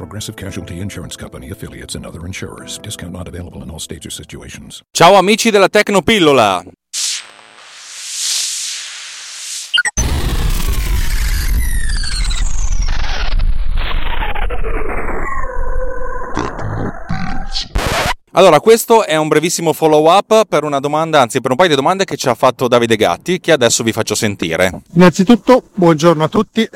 Progressive Casualty Insurance Company affiliates and other insurers. Discount not available in all states or situations. Ciao amici della Tecnopillola! Allora, questo è un brevissimo follow up per una domanda, anzi per un paio di domande che ci ha fatto Davide Gatti, che adesso vi faccio sentire. Innanzitutto, buongiorno a tutti.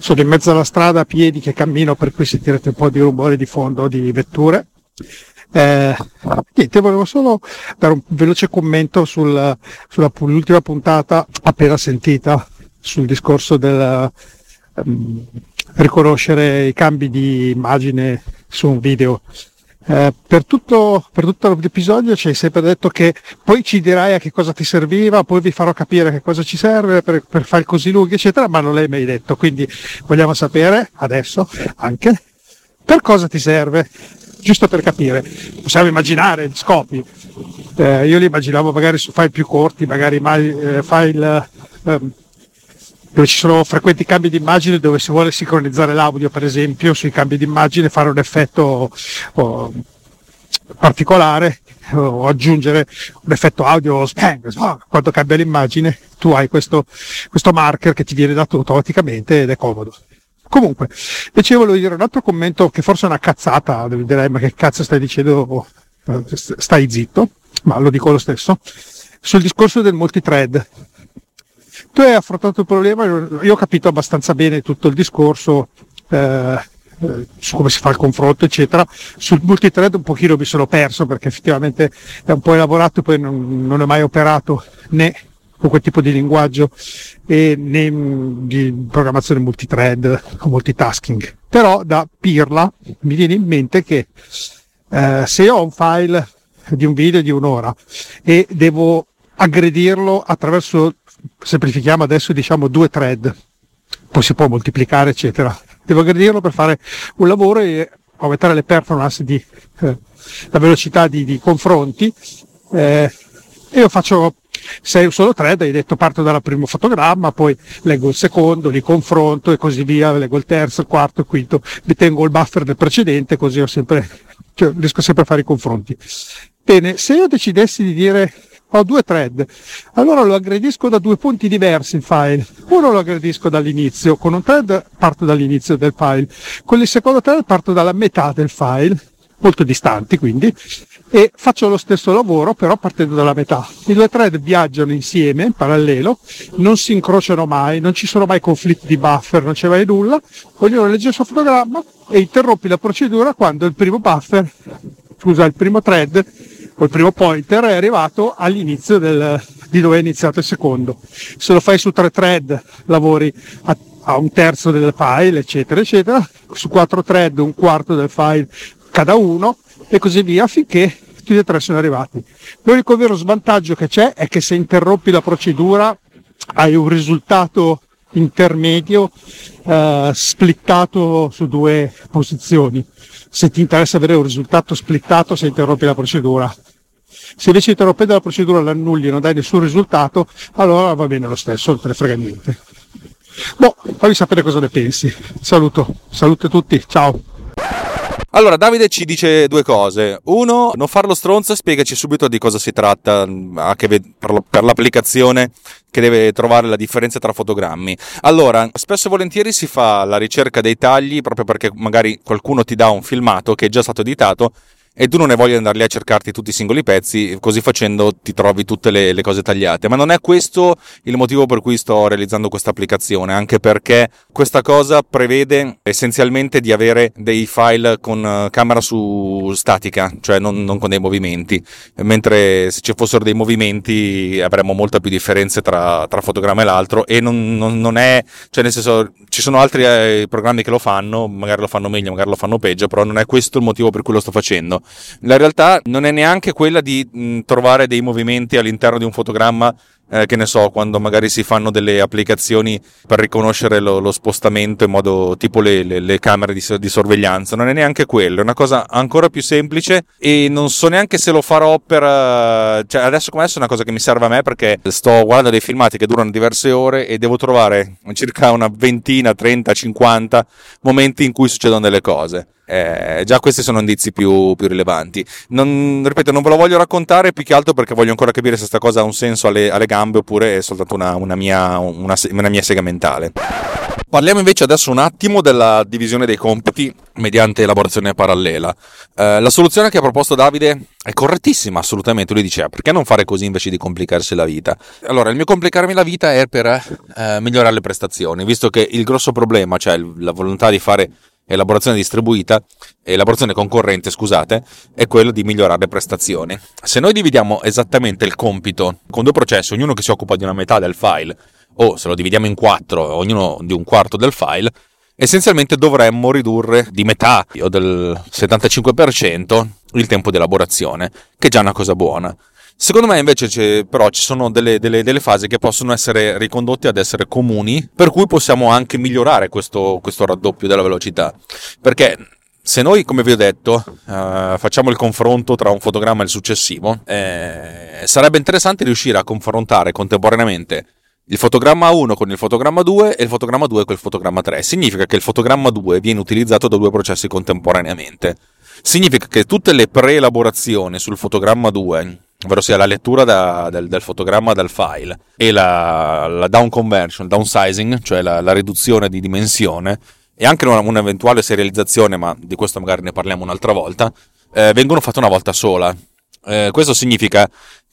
Sono in mezzo alla strada a piedi che cammino, per cui sentirete un po' di rumore di fondo di vetture. Eh, niente, volevo solo dare un veloce commento sul, sull'ultima puntata appena sentita sul discorso del um, riconoscere i cambi di immagine su un video. Eh, per, tutto, per tutto l'episodio ci hai sempre detto che poi ci dirai a che cosa ti serviva, poi vi farò capire che cosa ci serve per, per fare così lunghi, eccetera, ma non l'hai mai detto. Quindi vogliamo sapere adesso anche per cosa ti serve, giusto per capire. Possiamo immaginare gli scopi. Eh, io li immaginavo magari su file più corti, magari mai, eh, file ehm, dove ci sono frequenti cambi di immagine dove si vuole sincronizzare l'audio per esempio sui cambi di immagine fare un effetto oh, particolare o aggiungere un effetto audio spang, quando cambia l'immagine tu hai questo, questo marker che ti viene dato automaticamente ed è comodo. Comunque invece volevo dire un altro commento che forse è una cazzata direi ma che cazzo stai dicendo stai zitto ma lo dico lo stesso sul discorso del multithread tu hai affrontato il problema, io ho capito abbastanza bene tutto il discorso eh, eh, su come si fa il confronto, eccetera. Sul multithread un pochino mi sono perso perché effettivamente è un po' elaborato e poi non, non è mai operato né con quel tipo di linguaggio e né di programmazione multithread o multitasking. Però da pirla mi viene in mente che eh, se ho un file di un video di un'ora e devo aggredirlo attraverso semplifichiamo adesso diciamo due thread, poi si può moltiplicare eccetera. Devo aggredirlo per fare un lavoro e aumentare le performance di eh, la velocità di, di confronti. Eh, io faccio sei solo thread, hai detto parto dal primo fotogramma, poi leggo il secondo, li confronto e così via, leggo il terzo, il quarto, il quinto, mi tengo il buffer del precedente, così ho sempre, cioè, riesco sempre a fare i confronti. Bene, se io decidessi di dire ho due thread, allora lo aggredisco da due punti diversi il file. Uno lo aggredisco dall'inizio, con un thread parto dall'inizio del file, con il secondo thread parto dalla metà del file, molto distanti quindi, e faccio lo stesso lavoro però partendo dalla metà. I due thread viaggiano insieme, in parallelo, non si incrociano mai, non ci sono mai conflitti di buffer, non c'è mai nulla, ognuno legge il suo fotogramma e interrompi la procedura quando il primo buffer, scusa, il primo thread col primo pointer è arrivato all'inizio del, di dove è iniziato il secondo. Se lo fai su tre thread lavori a, a un terzo del file, eccetera, eccetera, su quattro thread un quarto del file cada uno e così via finché tutti e tre sono arrivati. L'unico vero svantaggio che c'è è che se interrompi la procedura hai un risultato intermedio eh, splittato su due posizioni. Se ti interessa avere un risultato splittato, se interrompi la procedura, se invece interrompendo la procedura l'annulli e non dai nessun risultato, allora va bene lo stesso, non te ne frega niente. Boh, fammi sapere cosa ne pensi. Saluto, salute a tutti, ciao. Allora, Davide ci dice due cose. Uno, non farlo stronzo, spiegaci subito di cosa si tratta per l'applicazione che deve trovare la differenza tra fotogrammi. Allora, spesso e volentieri si fa la ricerca dei tagli proprio perché magari qualcuno ti dà un filmato che è già stato editato e tu non hai voglia di andare lì a cercarti tutti i singoli pezzi, così facendo ti trovi tutte le, le, cose tagliate. Ma non è questo il motivo per cui sto realizzando questa applicazione, anche perché questa cosa prevede essenzialmente di avere dei file con eh, camera su statica, cioè non, non con dei movimenti, mentre se ci fossero dei movimenti avremmo molta più differenza tra, tra fotogramma e l'altro e non, non, non, è, cioè nel senso ci sono altri eh, programmi che lo fanno, magari lo fanno meglio, magari lo fanno peggio, però non è questo il motivo per cui lo sto facendo La realtà non è neanche quella di mh, trovare dei movimenti all'interno di un fotogramma eh, che ne so, quando magari si fanno delle applicazioni per riconoscere lo, lo spostamento in modo tipo le, le, le camere di, di, sorveglianza, non è neanche quello, è una cosa ancora più semplice e non so neanche se lo farò per... Uh, cioè adesso come adesso è una cosa che mi serve a me perché sto guardando dei filmati che durano diverse ore e devo trovare circa una ventina, 30, 50 momenti in cui succedono delle cose. Eh, già questi sono indizi più, più rilevanti. Non, ripeto, non ve lo voglio raccontare più che altro perché voglio ancora capire se questa cosa ha un senso alle, alle gambe oppure è soltanto una, una, mia, una, una mia sega mentale. Parliamo invece adesso un attimo della divisione dei compiti mediante elaborazione parallela. Eh, la soluzione che ha proposto Davide è correttissima, assolutamente. Lui dice: perché non fare così invece di complicarsi la vita? Allora, il mio complicarmi la vita è per eh, migliorare le prestazioni, visto che il grosso problema, cioè la volontà di fare elaborazione distribuita, elaborazione concorrente, scusate, è quello di migliorare le prestazioni. Se noi dividiamo esattamente il compito con due processi, ognuno che si occupa di una metà del file, o se lo dividiamo in quattro, ognuno di un quarto del file, essenzialmente dovremmo ridurre di metà o del 75% il tempo di elaborazione, che è già una cosa buona. Secondo me invece però ci sono delle, delle, delle, fasi che possono essere ricondotte ad essere comuni, per cui possiamo anche migliorare questo, questo raddoppio della velocità. Perché se noi, come vi ho detto, uh, facciamo il confronto tra un fotogramma e il successivo, eh, sarebbe interessante riuscire a confrontare contemporaneamente il fotogramma 1 con il fotogramma 2 e il fotogramma 2 con il fotogramma 3. Significa che il fotogramma 2 viene utilizzato da due processi contemporaneamente. Significa che tutte le pre-elaborazioni sul fotogramma 2 ovvero sia la lettura da, del, del, fotogramma dal file e la, la down conversion, downsizing, cioè la, la, riduzione di dimensione e anche una, un'eventuale serializzazione, ma di questo magari ne parliamo un'altra volta, eh, vengono fatte una volta sola. Eh, questo significa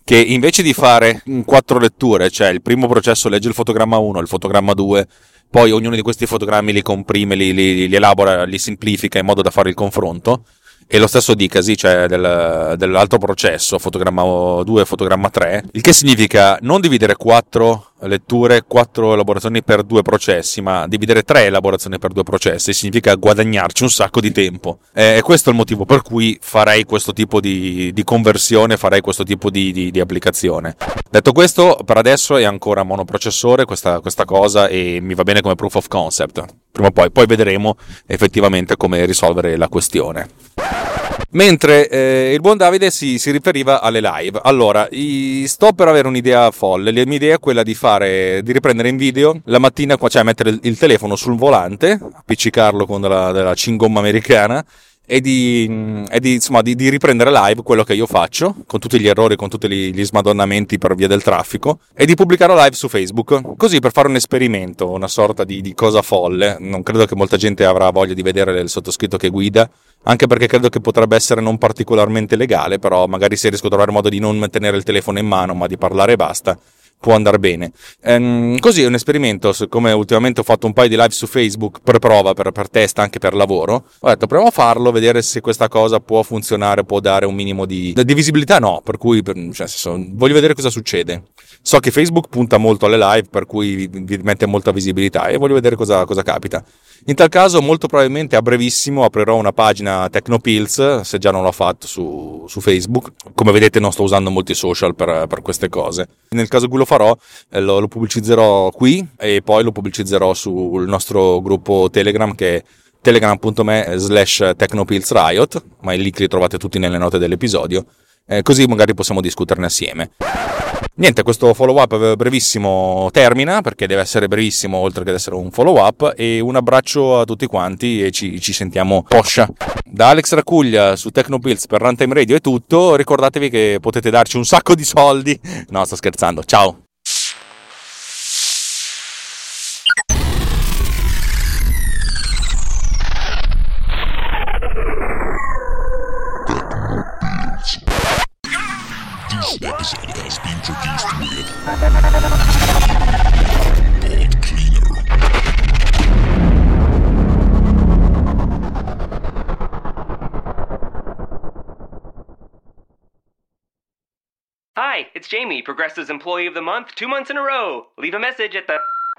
che invece di fare quattro letture, cioè il primo processo legge il fotogramma 1, il fotogramma 2, poi ognuno di questi fotogrammi li comprime, li, li, li elabora, li semplifica in modo da fare il confronto, e lo stesso dicasi, cioè del, dell'altro processo, fotogramma 2 e fotogramma 3, il che significa non dividere quattro letture, quattro elaborazioni per due processi, ma dividere tre elaborazioni per due processi significa guadagnarci un sacco di tempo. E questo è il motivo per cui farei questo tipo di, di conversione, farei questo tipo di, di, di, applicazione. Detto questo, per adesso è ancora monoprocessore questa, questa cosa e mi va bene come proof of concept. Prima o poi, poi vedremo effettivamente come risolvere la questione. Mentre eh, il buon Davide si, si, riferiva alle live. Allora, sto per avere un'idea folle. La mia idea è quella di fare, di riprendere in video la mattina, cioè mettere il telefono sul volante, appiccicarlo con della, della cingomma americana e, di, e di, insomma, di, di, riprendere live quello che io faccio, con tutti gli errori, con tutti gli, gli smadonnamenti per via del traffico, e di pubblicarlo live su Facebook, così per fare un esperimento, una sorta di, cosa folle. Non credo che molta gente avrà voglia di vedere il sottoscritto che guida, anche perché credo che potrebbe essere non particolarmente legale, però magari se riesco a trovare modo di non tenere il telefono in mano, ma di parlare e basta, può andare bene. Ehm, così è un esperimento, come ultimamente ho fatto un paio di live su Facebook per prova, per, per test, anche per lavoro. Ho detto proviamo a farlo, vedere se questa cosa può funzionare, può dare un minimo di, di visibilità. No, per cui per, cioè, senso, voglio vedere cosa succede. So che Facebook punta molto alle live, per cui vi, mette molta visibilità e voglio vedere cosa, cosa capita. In tal caso, molto probabilmente a brevissimo aprirò una pagina Tecnopills, se già non l'ho fatto su, su Facebook. Come vedete, non sto usando molti social per, per queste cose. Nel caso in cui lo farò, eh, lo, lo, pubblicizzerò qui e poi lo pubblicizzerò sul nostro gruppo Telegram che è telegram.me slash technopillsriot, ma i link li trovate tutti nelle note dell'episodio eh, così magari possiamo discuterne assieme. Niente, questo follow up brevissimo termina perché deve essere brevissimo oltre che essere un follow up e un abbraccio a tutti quanti e ci, ci sentiamo poscia. Da Alex Racuglia su Tecnopills per Runtime Radio è tutto, ricordatevi che potete darci un sacco di soldi. No, sto scherzando, ciao! Hi, it's Jamie, Progressive's Employee of the Month, two months in a row. Leave a message at the.